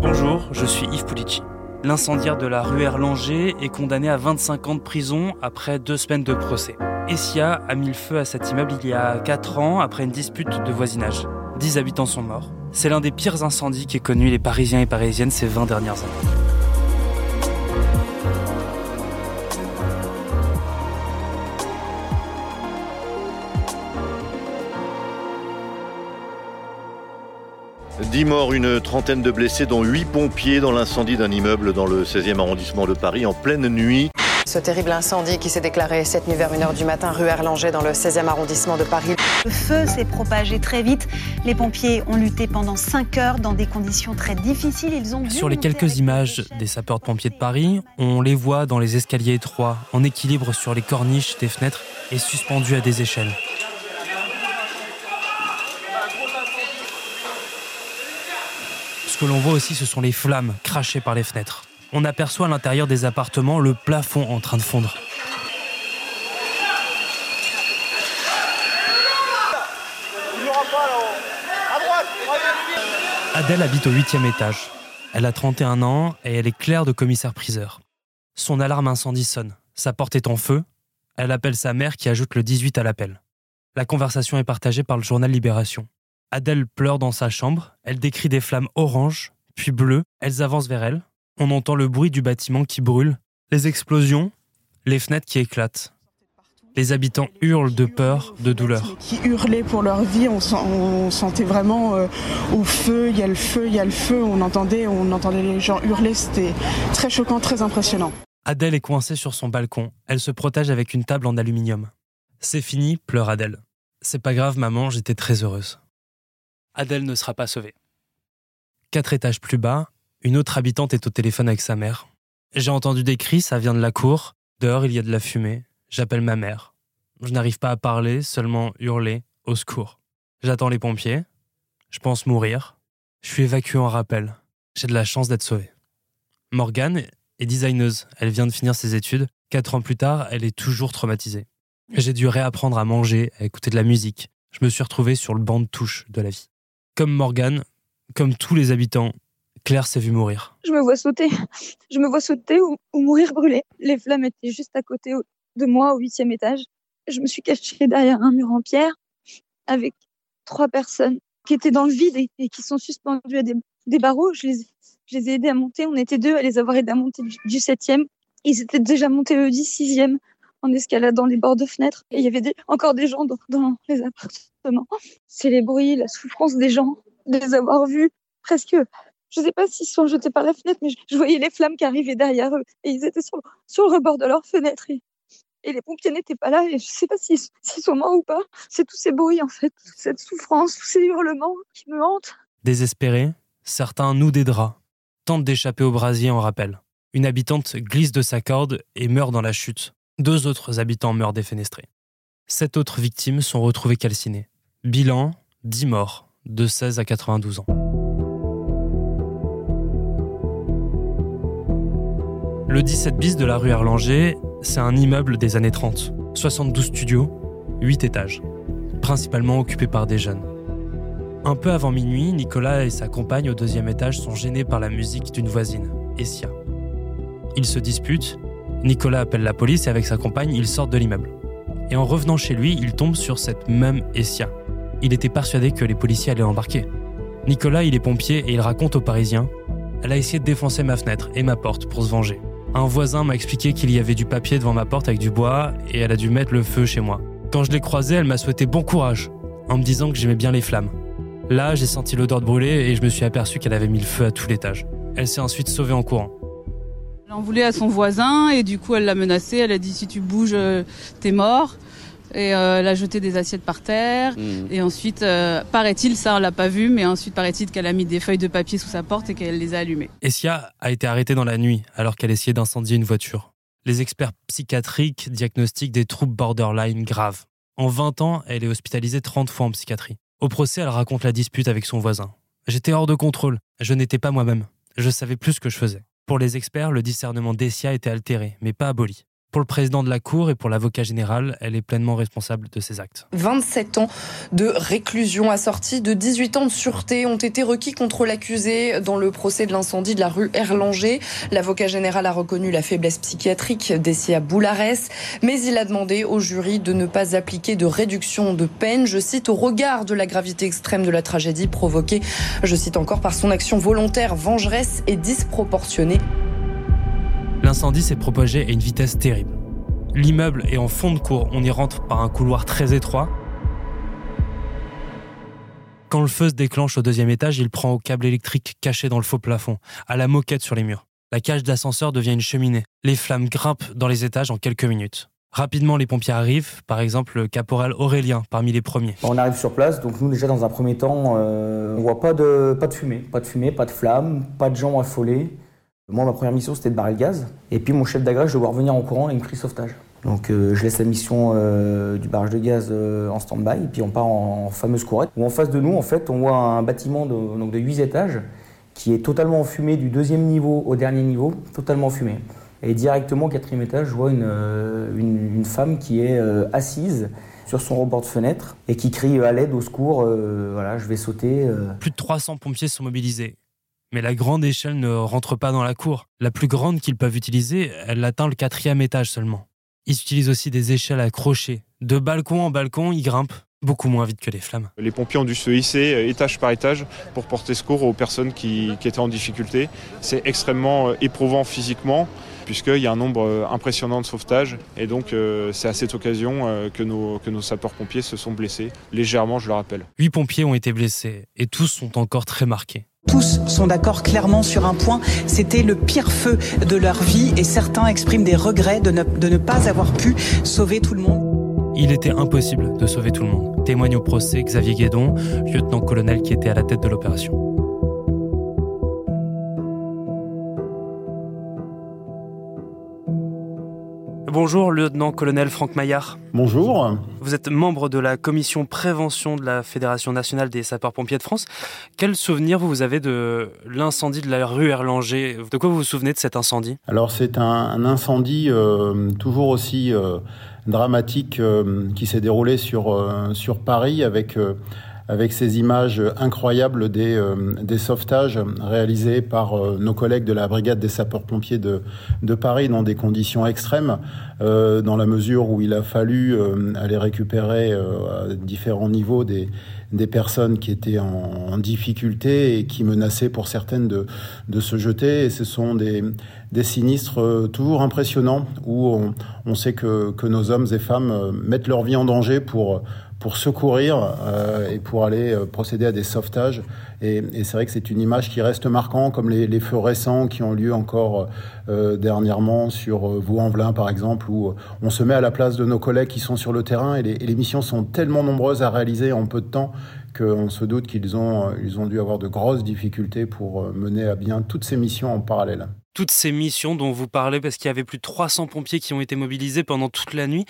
Bonjour, je suis Yves Pulici. L'incendiaire de la rue Erlanger est condamné à 25 ans de prison après deux semaines de procès. Essia a mis le feu à cet immeuble il y a 4 ans après une dispute de voisinage. 10 habitants sont morts. C'est l'un des pires incendies qu'aient connu les Parisiens et Parisiennes ces 20 dernières années. Dix morts, une trentaine de blessés, dont huit pompiers dans l'incendie d'un immeuble dans le 16e arrondissement de Paris en pleine nuit. Ce terrible incendie qui s'est déclaré cette nuit vers 1h du matin rue Erlanger dans le 16e arrondissement de Paris. Le feu s'est propagé très vite. Les pompiers ont lutté pendant 5 heures dans des conditions très difficiles. Ils ont Sur les quelques images des sapeurs-pompiers de Paris, on les voit dans les escaliers étroits, en équilibre sur les corniches des fenêtres et suspendus à des échelles. Ce que l'on voit aussi, ce sont les flammes crachées par les fenêtres. On aperçoit à l'intérieur des appartements le plafond en train de fondre. Adèle habite au huitième étage. Elle a 31 ans et elle est claire de commissaire-priseur. Son alarme incendie sonne. Sa porte est en feu. Elle appelle sa mère qui ajoute le 18 à l'appel. La conversation est partagée par le journal Libération. Adèle pleure dans sa chambre, elle décrit des flammes oranges, puis bleues, elles avancent vers elle. On entend le bruit du bâtiment qui brûle, les explosions, les fenêtres qui éclatent. Les habitants hurlent de peur, de douleur. Qui hurlaient pour leur vie, on, sentait vraiment euh, au feu, il y a le feu, il y a le feu, on entendait, on entendait les gens hurler, c'était très choquant, très impressionnant. Adèle est coincée sur son balcon, elle se protège avec une table en aluminium. C'est fini, pleure Adèle. C'est pas grave maman, j'étais très heureuse. Adèle ne sera pas sauvée. Quatre étages plus bas, une autre habitante est au téléphone avec sa mère. J'ai entendu des cris, ça vient de la cour. Dehors, il y a de la fumée. J'appelle ma mère. Je n'arrive pas à parler, seulement hurler au secours. J'attends les pompiers. Je pense mourir. Je suis évacué en rappel. J'ai de la chance d'être sauvée. Morgane est designeuse. Elle vient de finir ses études. Quatre ans plus tard, elle est toujours traumatisée. J'ai dû réapprendre à manger, à écouter de la musique. Je me suis retrouvé sur le banc de touche de la vie. Comme Morgane, comme tous les habitants, Claire s'est vue mourir. Je me vois sauter. Je me vois sauter ou, mourir brûlée. Les flammes étaient juste à côté de moi, au huitième étage. Je me suis cachée derrière un mur en pierre avec trois personnes qui étaient dans le vide et, qui sont suspendues à des, barreaux. Je les, ai aidés à monter. On était deux à les avoir aidés à monter du, septième. Ils étaient déjà montés eux, du sixième en escaladant les bords de fenêtres. Et il y avait encore des gens dans, les appartements. C'est les bruits, la souffrance des gens, de les avoir vus presque. Je ne sais pas s'ils sont jetés par la fenêtre, mais je, voyais les flammes qui arrivaient derrière eux. Et ils étaient sur, le rebord de leur fenêtre. Et, les pompiers n'étaient pas là. Et je ne sais pas s'ils sont morts ou pas. C'est tous ces bruits, en fait, cette souffrance, tous ces hurlements qui me hantent. Désespérés, certains nouent des draps, tentent d'échapper au brasier en rappel. Une habitante glisse de sa corde et meurt dans la chute. Deux autres habitants meurent défenestrés. Sept autres victimes sont retrouvées calcinées. Bilan 10 morts, de 16 à 92 ans. Le 17 bis de la rue Erlanger, c'est un immeuble des années 30. 72 studios, 8 étages, principalement occupés par des jeunes. Un peu avant minuit, Nicolas et sa compagne au deuxième étage sont gênés par la musique d'une voisine, Essia. Ils se disputent Nicolas appelle la police et avec sa compagne, ils sortent de l'immeuble. Et en revenant chez lui, il tombe sur cette même Essia. Il était persuadé que les policiers allaient embarquer. Nicolas, il est pompier et il raconte aux Parisiens Elle a essayé de défoncer ma fenêtre et ma porte pour se venger. Un voisin m'a expliqué qu'il y avait du papier devant ma porte avec du bois et elle a dû mettre le feu chez moi. Quand je l'ai croisée, elle m'a souhaité bon courage en me disant que j'aimais bien les flammes. Là, j'ai senti l'odeur de brûler et je me suis aperçu qu'elle avait mis le feu à tout l'étage. Elle s'est ensuite sauvée en courant. Elle en voulait à son voisin et du coup elle l'a menacé. Elle a dit si tu bouges, euh, t'es mort. Et euh, elle a jeté des assiettes par terre. Mmh. Et ensuite, euh, paraît-il, ça on l'a pas vu, mais ensuite paraît-il qu'elle a mis des feuilles de papier sous sa porte et qu'elle les a allumées. Essia a été arrêtée dans la nuit alors qu'elle essayait d'incendier une voiture. Les experts psychiatriques diagnostiquent des troubles borderline graves. En 20 ans, elle est hospitalisée 30 fois en psychiatrie. Au procès, elle raconte la dispute avec son voisin. J'étais hors de contrôle. Je n'étais pas moi-même. Je savais plus ce que je faisais. Pour les experts, le discernement d'Essia était altéré, mais pas aboli. Pour le président de la Cour et pour l'avocat général, elle est pleinement responsable de ses actes. 27 ans de réclusion assortis de 18 ans de sûreté ont été requis contre l'accusé dans le procès de l'incendie de la rue Erlanger. L'avocat général a reconnu la faiblesse psychiatrique d'Essia Boularès, mais il a demandé au jury de ne pas appliquer de réduction de peine, je cite, au regard de la gravité extrême de la tragédie provoquée, je cite encore, par son action volontaire, vengeresse et disproportionnée. L'incendie s'est propagé à une vitesse terrible. L'immeuble est en fond de cour, on y rentre par un couloir très étroit. Quand le feu se déclenche au deuxième étage, il prend au câble électrique caché dans le faux plafond, à la moquette sur les murs. La cage d'ascenseur devient une cheminée. Les flammes grimpent dans les étages en quelques minutes. Rapidement, les pompiers arrivent, par exemple le caporal Aurélien parmi les premiers. On arrive sur place, donc nous déjà dans un premier temps, euh, on voit pas de, pas de fumée, pas de fumée, pas de flammes, pas de gens affolés. Moi, ma première mission, c'était de barrer le gaz. Et puis, mon chef d'agrège, je dois revenir en courant et une cri sauvetage. Donc, euh, je laisse la mission euh, du barrage de gaz euh, en stand-by. Et puis, on part en, fameuse courette. Où en face de nous, en fait, on voit un bâtiment de, donc de 8 étages qui est totalement enfumé du deuxième niveau au dernier niveau, totalement fumé. Et directement au quatrième étage, je vois une, une, une femme qui est assise sur son rebord de fenêtre et qui crie à l'aide, au secours, voilà, je vais sauter. Plus de 300 pompiers sont mobilisés. Mais la grande échelle ne rentre pas dans la cour. La plus grande qu'ils peuvent utiliser, elle atteint le quatrième étage seulement. Ils utilisent aussi des échelles accrochées. De balcon en balcon, ils grimpent beaucoup moins vite que les flammes. Les pompiers ont dû se hisser euh, étage par étage pour porter secours aux personnes qui, étaient en difficulté. C'est extrêmement euh, éprouvant physiquement puisqu'il y a un nombre euh, impressionnant de sauvetages et donc c'est à cette occasion que nos, que nos sapeurs-pompiers se sont blessés, légèrement je le rappelle. Huit pompiers ont été blessés et tous sont encore très marqués. Tous sont d'accord clairement sur un point, c'était le pire feu de leur vie et certains expriment des regrets de ne, pas avoir pu sauver tout le monde. Il était impossible de sauver tout le monde. Témoigne au procès Xavier Guédon, lieutenant-colonel qui était à la tête de l'opération. Bonjour, lieutenant-colonel Franck Maillard. Bonjour. Vous êtes membre de la commission prévention de la Fédération nationale des sapeurs-pompiers de France. Quel souvenir vous avez de l'incendie de la rue Erlanger? De quoi vous vous souvenez de cet incendie? Alors c'est un, incendie euh, toujours aussi euh, dramatique euh, qui s'est déroulé sur, sur Paris avec avec ces images incroyables des, euh, des sauvetages réalisés par euh, nos collègues de la brigade des sapeurs-pompiers de, de Paris dans des conditions extrêmes, euh, dans la mesure où il a fallu aller récupérer à différents niveaux des, des personnes qui étaient en, en, difficulté et qui menaçaient pour certaines de, de se jeter. Et ce sont des, des sinistres toujours impressionnants où on, on sait que, que, nos hommes et femmes mettent leur vie en danger pour, pour secourir euh, et pour aller euh, procéder à des sauvetages. Et, c'est vrai que c'est une image qui reste marquante, comme les, feux récents qui ont lieu encore euh, dernièrement sur Vaux-en-Velin, par exemple, où on se met à la place de nos collègues qui sont sur le terrain et les, et les missions sont tellement nombreuses à réaliser en peu de temps qu'on se doute qu'ils ont, ils ont dû avoir de grosses difficultés pour mener à bien toutes ces missions en parallèle toutes ces missions dont vous parlez, parce qu'il y avait plus de 300 pompiers qui ont été mobilisés pendant toute la nuit.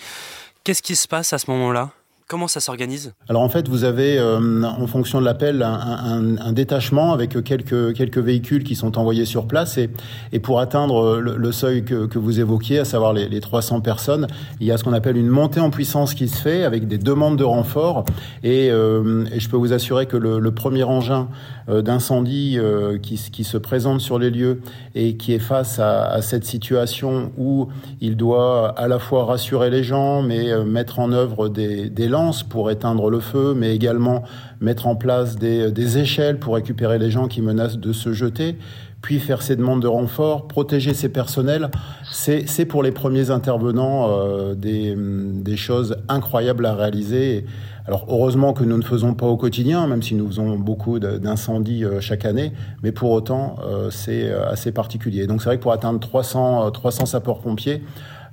Qu'est-ce qui se passe à ce moment-là? Comment ça s'organise? Alors en fait, vous avez, euh, en fonction de l'appel, un, détachement avec quelques, quelques véhicules qui sont envoyés sur place. Et, pour atteindre le, le seuil que, vous évoquiez, à savoir les, les, 300 personnes, il y a ce qu'on appelle une montée en puissance qui se fait avec des demandes de renfort. Et, euh, je peux vous assurer que le, premier engin euh, d'incendie euh, qui, se présente sur les lieux et qui est face à, cette situation où il doit à la fois rassurer les gens, mais euh, mettre en œuvre des, des pour éteindre le feu, mais également mettre en place des, échelles pour récupérer les gens qui menacent de se jeter puis faire ses demandes de renfort, protéger ses personnels, c'est pour les premiers intervenants euh, des, choses incroyables à réaliser. Alors heureusement que nous ne faisons pas au quotidien, même si nous faisons beaucoup d'incendies euh, chaque année, mais pour autant euh, c'est assez particulier. Donc c'est vrai que pour atteindre 300, 300 sapeurs-pompiers,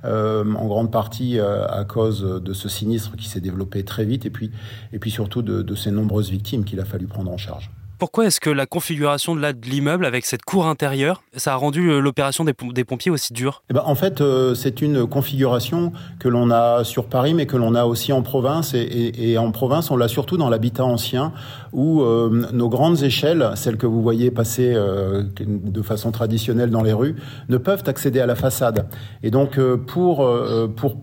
en grande partie euh, à cause de ce sinistre qui s'est développé très vite et puis, et puis surtout de, de ces nombreuses victimes qu'il a fallu prendre en charge. Pourquoi est-ce que la configuration de l'immeuble avec cette cour intérieure, ça a rendu euh, l'opération des, pompiers aussi dure? Eh ben, En fait, euh, c'est une configuration que l'on a sur Paris, mais que l'on a aussi en province. Et, en province, on l'a surtout dans l'habitat ancien, où euh, nos grandes échelles, celles que vous voyez passer de façon traditionnelle dans les rues, ne peuvent accéder à la façade. Et donc, pour,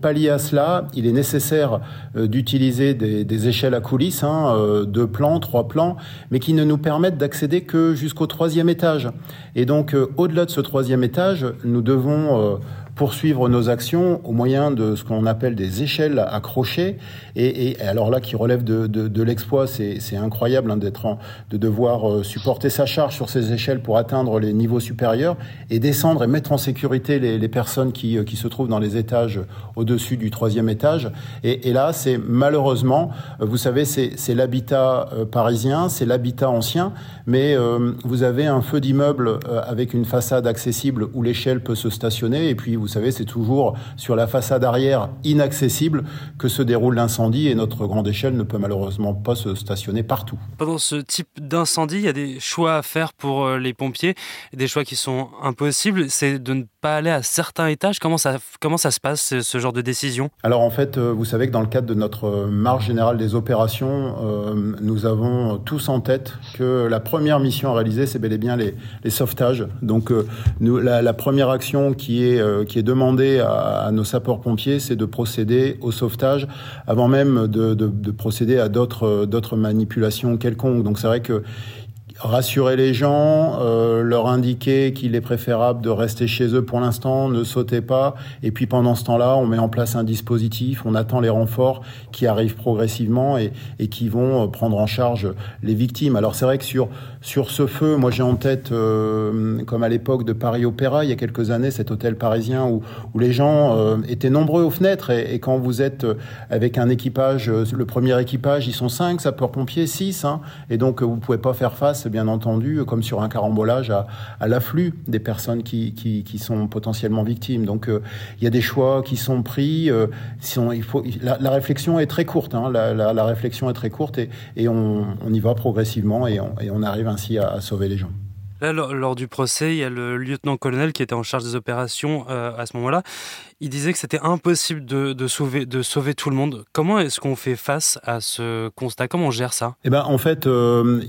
pallier à cela, il est nécessaire d'utiliser des, échelles à coulisses, hein, deux plans, trois plans, mais qui ne nous permettent d'accéder que jusqu'au troisième étage. Et donc, euh, au-delà de ce troisième étage, nous devons euh, poursuivre nos actions au moyen de ce qu'on appelle des échelles accrochées. Et, et, alors là, qui relève de, de, de l'exploit, c'est incroyable hein, d'être de devoir euh, supporter sa charge sur ces échelles pour atteindre les niveaux supérieurs et descendre et mettre en sécurité les, les personnes qui, euh, qui, se trouvent dans les étages au-dessus du troisième étage. Et, et là, c'est malheureusement, euh, vous savez, c'est l'habitat parisien, c'est l'habitat ancien, mais vous avez un feu d'immeuble avec une façade accessible où l'échelle peut se stationner et puis vous savez, c'est toujours sur la façade arrière inaccessible que se déroule l'incendie et notre grande échelle ne peut malheureusement pas se stationner partout. Pendant ce type d'incendie, il y a des choix à faire pour euh, les pompiers, des choix qui sont impossibles. C'est de ne pas aller à certains étages. Comment ça, comment ça se passe, ce genre de décision? Alors en fait, euh, vous savez que dans le cadre de notre marge générale des opérations, euh, nous avons tous en tête que la première mission à réaliser, c'est bel et bien les, les sauvetages. Donc nous, la, la, première action qui est, qui est demandé à, nos sapeurs-pompiers, c'est de procéder au sauvetage avant même de, de procéder à d'autres manipulations quelconques. Donc c'est vrai que rassurer les gens, euh, leur indiquer qu'il est préférable de rester chez eux pour l'instant, ne sautez pas. Et puis pendant ce temps-là, on met en place un dispositif, on attend les renforts qui arrivent progressivement et, et qui vont euh, prendre en charge les victimes. Alors c'est vrai que sur sur ce feu, moi j'ai en tête, euh, comme à l'époque de Paris Opéra, il y a quelques années, cet hôtel parisien où, où les gens euh, étaient nombreux aux fenêtres et, quand vous êtes avec un équipage, le premier équipage, ils sont cinq sapeurs-pompiers, six, hein, et donc vous pouvez pas faire face bien entendu, comme sur un carambolage, à, l'afflux des personnes qui, sont potentiellement victimes. Donc euh, il y a des choix qui sont pris. Euh, il faut, la, réflexion est très courte. Hein, la, réflexion est très courte et, on, y va progressivement et on, arrive ainsi à, sauver les gens. Lors, du procès, il y a le lieutenant-colonel qui était en charge des opérations euh, à ce moment-là il disait que c'était impossible de, sauver, tout le monde. Comment est-ce qu'on fait face à ce constat? Comment on gère ça? Eh ben, en fait, euh,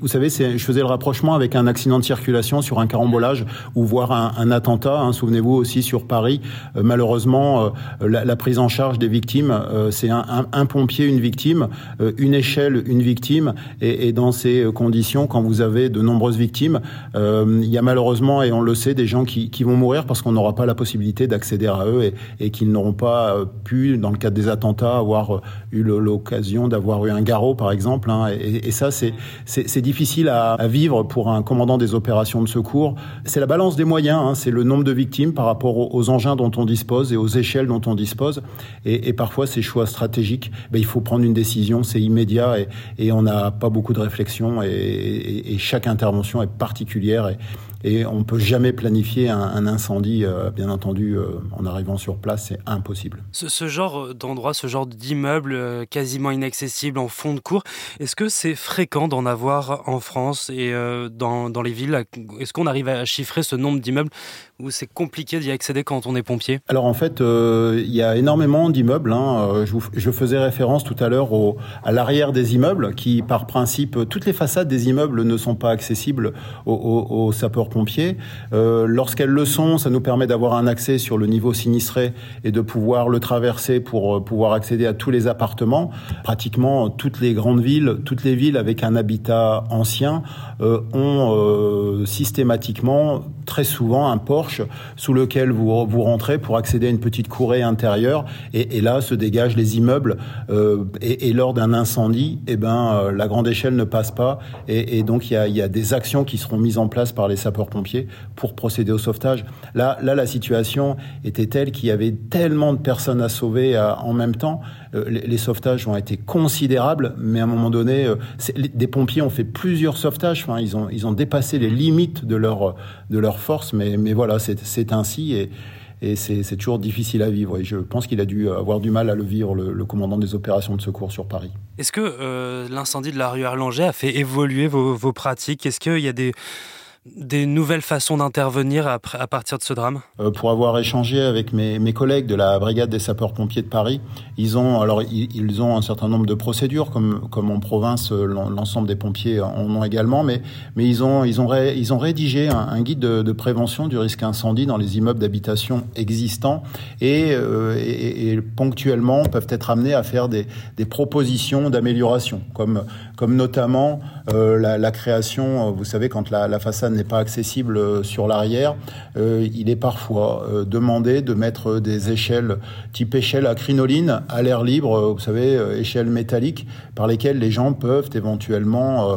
vous savez, je faisais le rapprochement avec un accident de circulation sur un carambolage ou voire un, attentat. Hein, souvenez-vous aussi sur Paris, euh, malheureusement, euh, la, prise en charge des victimes, c'est un, pompier, une victime, une échelle, une victime, et, et, dans ces conditions, quand vous avez de nombreuses victimes, il y a malheureusement, et on le sait, des gens qui, qui vont mourir parce qu'on n'aura pas la possibilité d'accéder à eux et, qu'ils n'auront pas euh, pu, dans le cadre des attentats, avoir euh, eu l'occasion d'avoir eu un garrot, par exemple. Hein, et, ça, c'est difficile à, à, vivre pour un commandant des opérations de secours. C'est la balance des moyens, hein, c'est le nombre de victimes par rapport aux, engins dont on dispose et aux échelles dont on dispose. Et, parfois, ces choix stratégiques, ben, il faut prendre une décision, c'est immédiat et, on n'a pas beaucoup de réflexion et, chaque intervention est particulière. Et on peut jamais planifier un, incendie, euh, bien entendu, euh, en arrivant sur place, c'est impossible. Ce, ce genre d'endroit, ce genre d'immeuble euh, quasiment inaccessible en fond de cour, est-ce que c'est fréquent d'en avoir en France et dans les villes? Est-ce qu'on arrive à chiffrer ce nombre d'immeubles où c'est compliqué d'y accéder quand on est pompier Alors en fait, il y a énormément d'immeubles. Hein. Je, je, faisais référence tout à l'heure à l'arrière des immeubles, qui par principe, toutes les façades des immeubles ne sont pas accessibles aux, aux, aux sapeurs pompiers. Euh, Lorsqu'elles le sont, ça nous permet d'avoir un accès sur le niveau sinistré et de pouvoir le traverser pour euh, pouvoir accéder à tous les appartements. Pratiquement toutes les grandes villes, toutes les villes avec un habitat ancien euh, ont euh, systématiquement très souvent un porche sous lequel vous, vous rentrez pour accéder à une petite courée intérieure et, là se dégagent les immeubles euh, et, lors d'un incendie, eh ben, euh, la grande échelle ne passe pas et, donc il y a, y a, des actions qui seront mises en place par les sapeurs-pompiers pour procéder au sauvetage. Là, là, la situation était telle qu'il y avait tellement de personnes à sauver à, en même temps. Euh, les, les, sauvetages ont été considérables, mais à un moment donné, des pompiers ont fait plusieurs sauvetages. Ils ont, ils ont dépassé les limites de leur, de leur force, mais, mais voilà, c'est ainsi. Et, et c'est toujours difficile à vivre. Et je pense qu'il a dû avoir du mal à le vivre, le, commandant des opérations de secours sur Paris. Est-ce que l'incendie de la rue Erlanger a fait évoluer vos, vos pratiques? Est-ce qu'il y a des des nouvelles façons d'intervenir à, partir de ce drame? Euh, Pour avoir échangé avec mes, collègues de la brigade des sapeurs-pompiers de Paris, ils ont alors ils, ont un certain nombre de procédures comme comme en province euh, l'ensemble des pompiers en ont également, mais mais ils ont ils ont ils ont rédigé un, guide de, prévention du risque incendie dans les immeubles d'habitation existants et, euh, et, ponctuellement peuvent être amenés à faire des, des propositions d'amélioration, comme comme notamment euh, la, création, vous savez quand la, façade n'est pas accessible euh, sur l'arrière, euh, il est parfois euh, demandé de mettre des échelles type échelle à crinoline à l'air libre, vous savez, échelles métalliques par lesquelles les gens peuvent éventuellement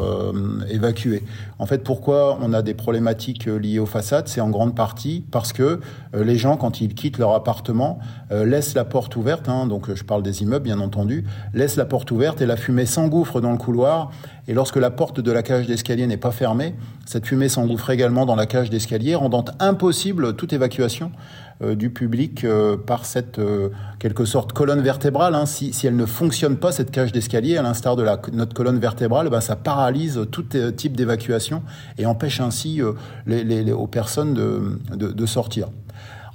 évacuer. En fait, pourquoi on a des problématiques liées aux façades? C'est en grande partie parce que les gens, quand ils quittent leur appartement, laissent la porte ouverte, hein, donc je parle des immeubles bien entendu, laissent la porte ouverte et la fumée s'engouffre dans le couloir. Et lorsque la porte de la cage d'escalier n'est pas fermée, cette fumée s'engouffre également dans la cage d'escalier, rendant impossible toute évacuation euh, du public euh, par cette euh, quelque sorte colonne vertébrale. Hein. Si, elle ne fonctionne pas, cette cage d'escalier, à l'instar de notre colonne vertébrale, ben, ça paralyse tout type d'évacuation et empêche ainsi les, aux personnes de sortir.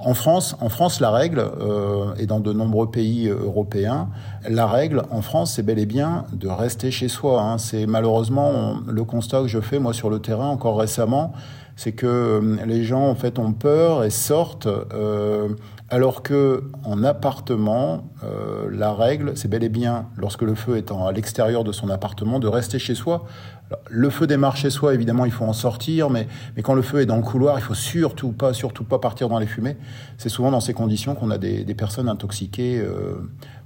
En France, en France, la règle, euh, et dans de nombreux pays européens, la règle en France, c'est bel et bien de rester chez soi. Hein. C'est malheureusement le constat que je fais moi sur le terrain encore récemment, c'est que euh, les gens en fait ont peur et sortent. Euh, alors que en appartement, euh, la règle, c'est bel et bien, lorsque le feu est à l'extérieur de son appartement, de rester chez soi. le feu démarre chez soi, évidemment, il faut en sortir, mais, mais quand le feu est dans le couloir, il faut surtout pas, surtout pas partir dans les fumées. C'est souvent dans ces conditions qu'on a des, des, personnes intoxiquées.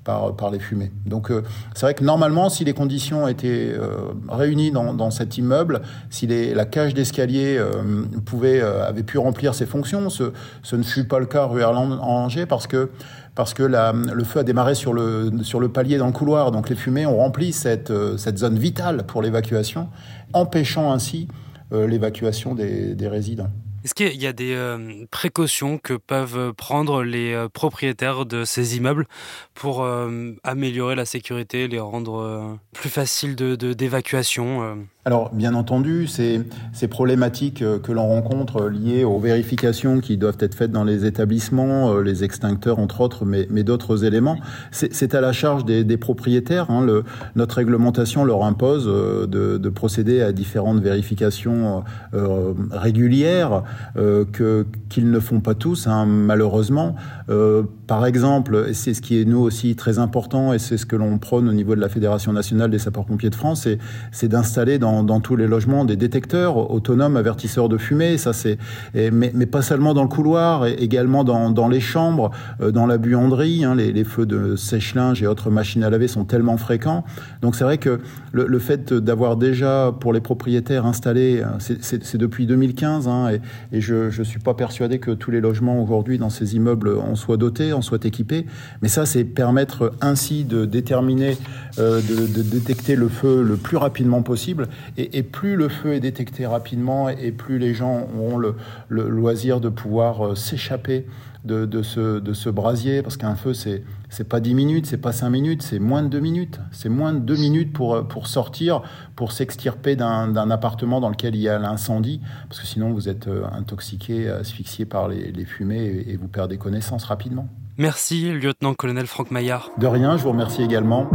Euh, par, par les fumées. Donc euh, c'est vrai que normalement, si les conditions étaient euh, réunies dans, dans, cet immeuble, si les, la cage d'escalier euh, pouvait avait pu remplir ses fonctions, ce, ce ne fut pas le cas rue Erlanger parce que parce que la, le feu a démarré sur le, sur le palier dans le couloir. Donc les fumées ont rempli cette, cette zone vitale pour l'évacuation, empêchant ainsi l'évacuation des, des résidents. Est-ce qu'il y a des euh, précautions que peuvent prendre les euh, propriétaires de ces immeubles pour euh, améliorer la sécurité, les rendre plus faciles d'évacuation de, alors, bien entendu, ces, ces problématiques euh, que l'on rencontre liées aux vérifications qui doivent être faites dans les établissements, euh, les extincteurs entre autres, mais, mais d'autres éléments, c'est à la charge des, des propriétaires. Hein. Le, notre réglementation leur impose euh, de, de, procéder à différentes vérifications euh, régulières euh, que qu'ils ne font pas tous, hein, malheureusement. Euh, par exemple, c'est ce qui est nous aussi très important, et c'est ce que l'on prône au niveau de la Fédération nationale des sapeurs-pompiers de France, c'est d'installer dans dans, tous les logements des détecteurs autonomes avertisseurs de fumée. Ça, c'est, mais, pas seulement dans le couloir, également dans, les chambres, euh, dans la buanderie. Hein, les, feux de sèche-linge et autres machines à laver sont tellement fréquents. Donc c'est vrai que le, fait d'avoir déjà pour les propriétaires installé, euh, c'est depuis 2015, hein, et, je ne suis pas persuadé que tous les logements aujourd'hui dans ces immeubles en soient dotés, en soient équipés. Mais ça, c'est permettre ainsi de déterminer, euh, de détecter le feu le plus rapidement possible et, et, plus le feu est détecté rapidement et plus les gens auront le, le loisir de pouvoir euh, s'échapper de, de, ce, de ce brasier, parce qu'un feu, c'est c'est pas 10 minutes, c'est pas 5 minutes, c'est moins de 2 minutes. C'est moins de 2 minutes pour, euh, pour sortir, pour s'extirper d'un appartement dans lequel il y a l'incendie, parce que sinon vous êtes euh, intoxiqué, asphyxié par les, les fumées et, et vous perdez connaissance rapidement. Merci, lieutenant-colonel Franck Maillard. De rien, je vous remercie également.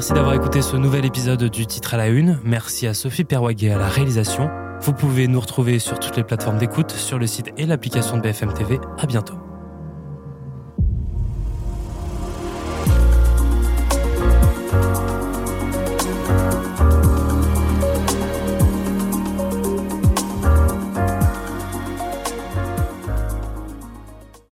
Merci d'avoir écouté ce nouvel épisode du Titre à la Une. Merci à Sophie Perwaguet à la réalisation. Vous pouvez nous retrouver sur toutes les plateformes d'écoute, sur le site et l'application de BFM TV. À bientôt.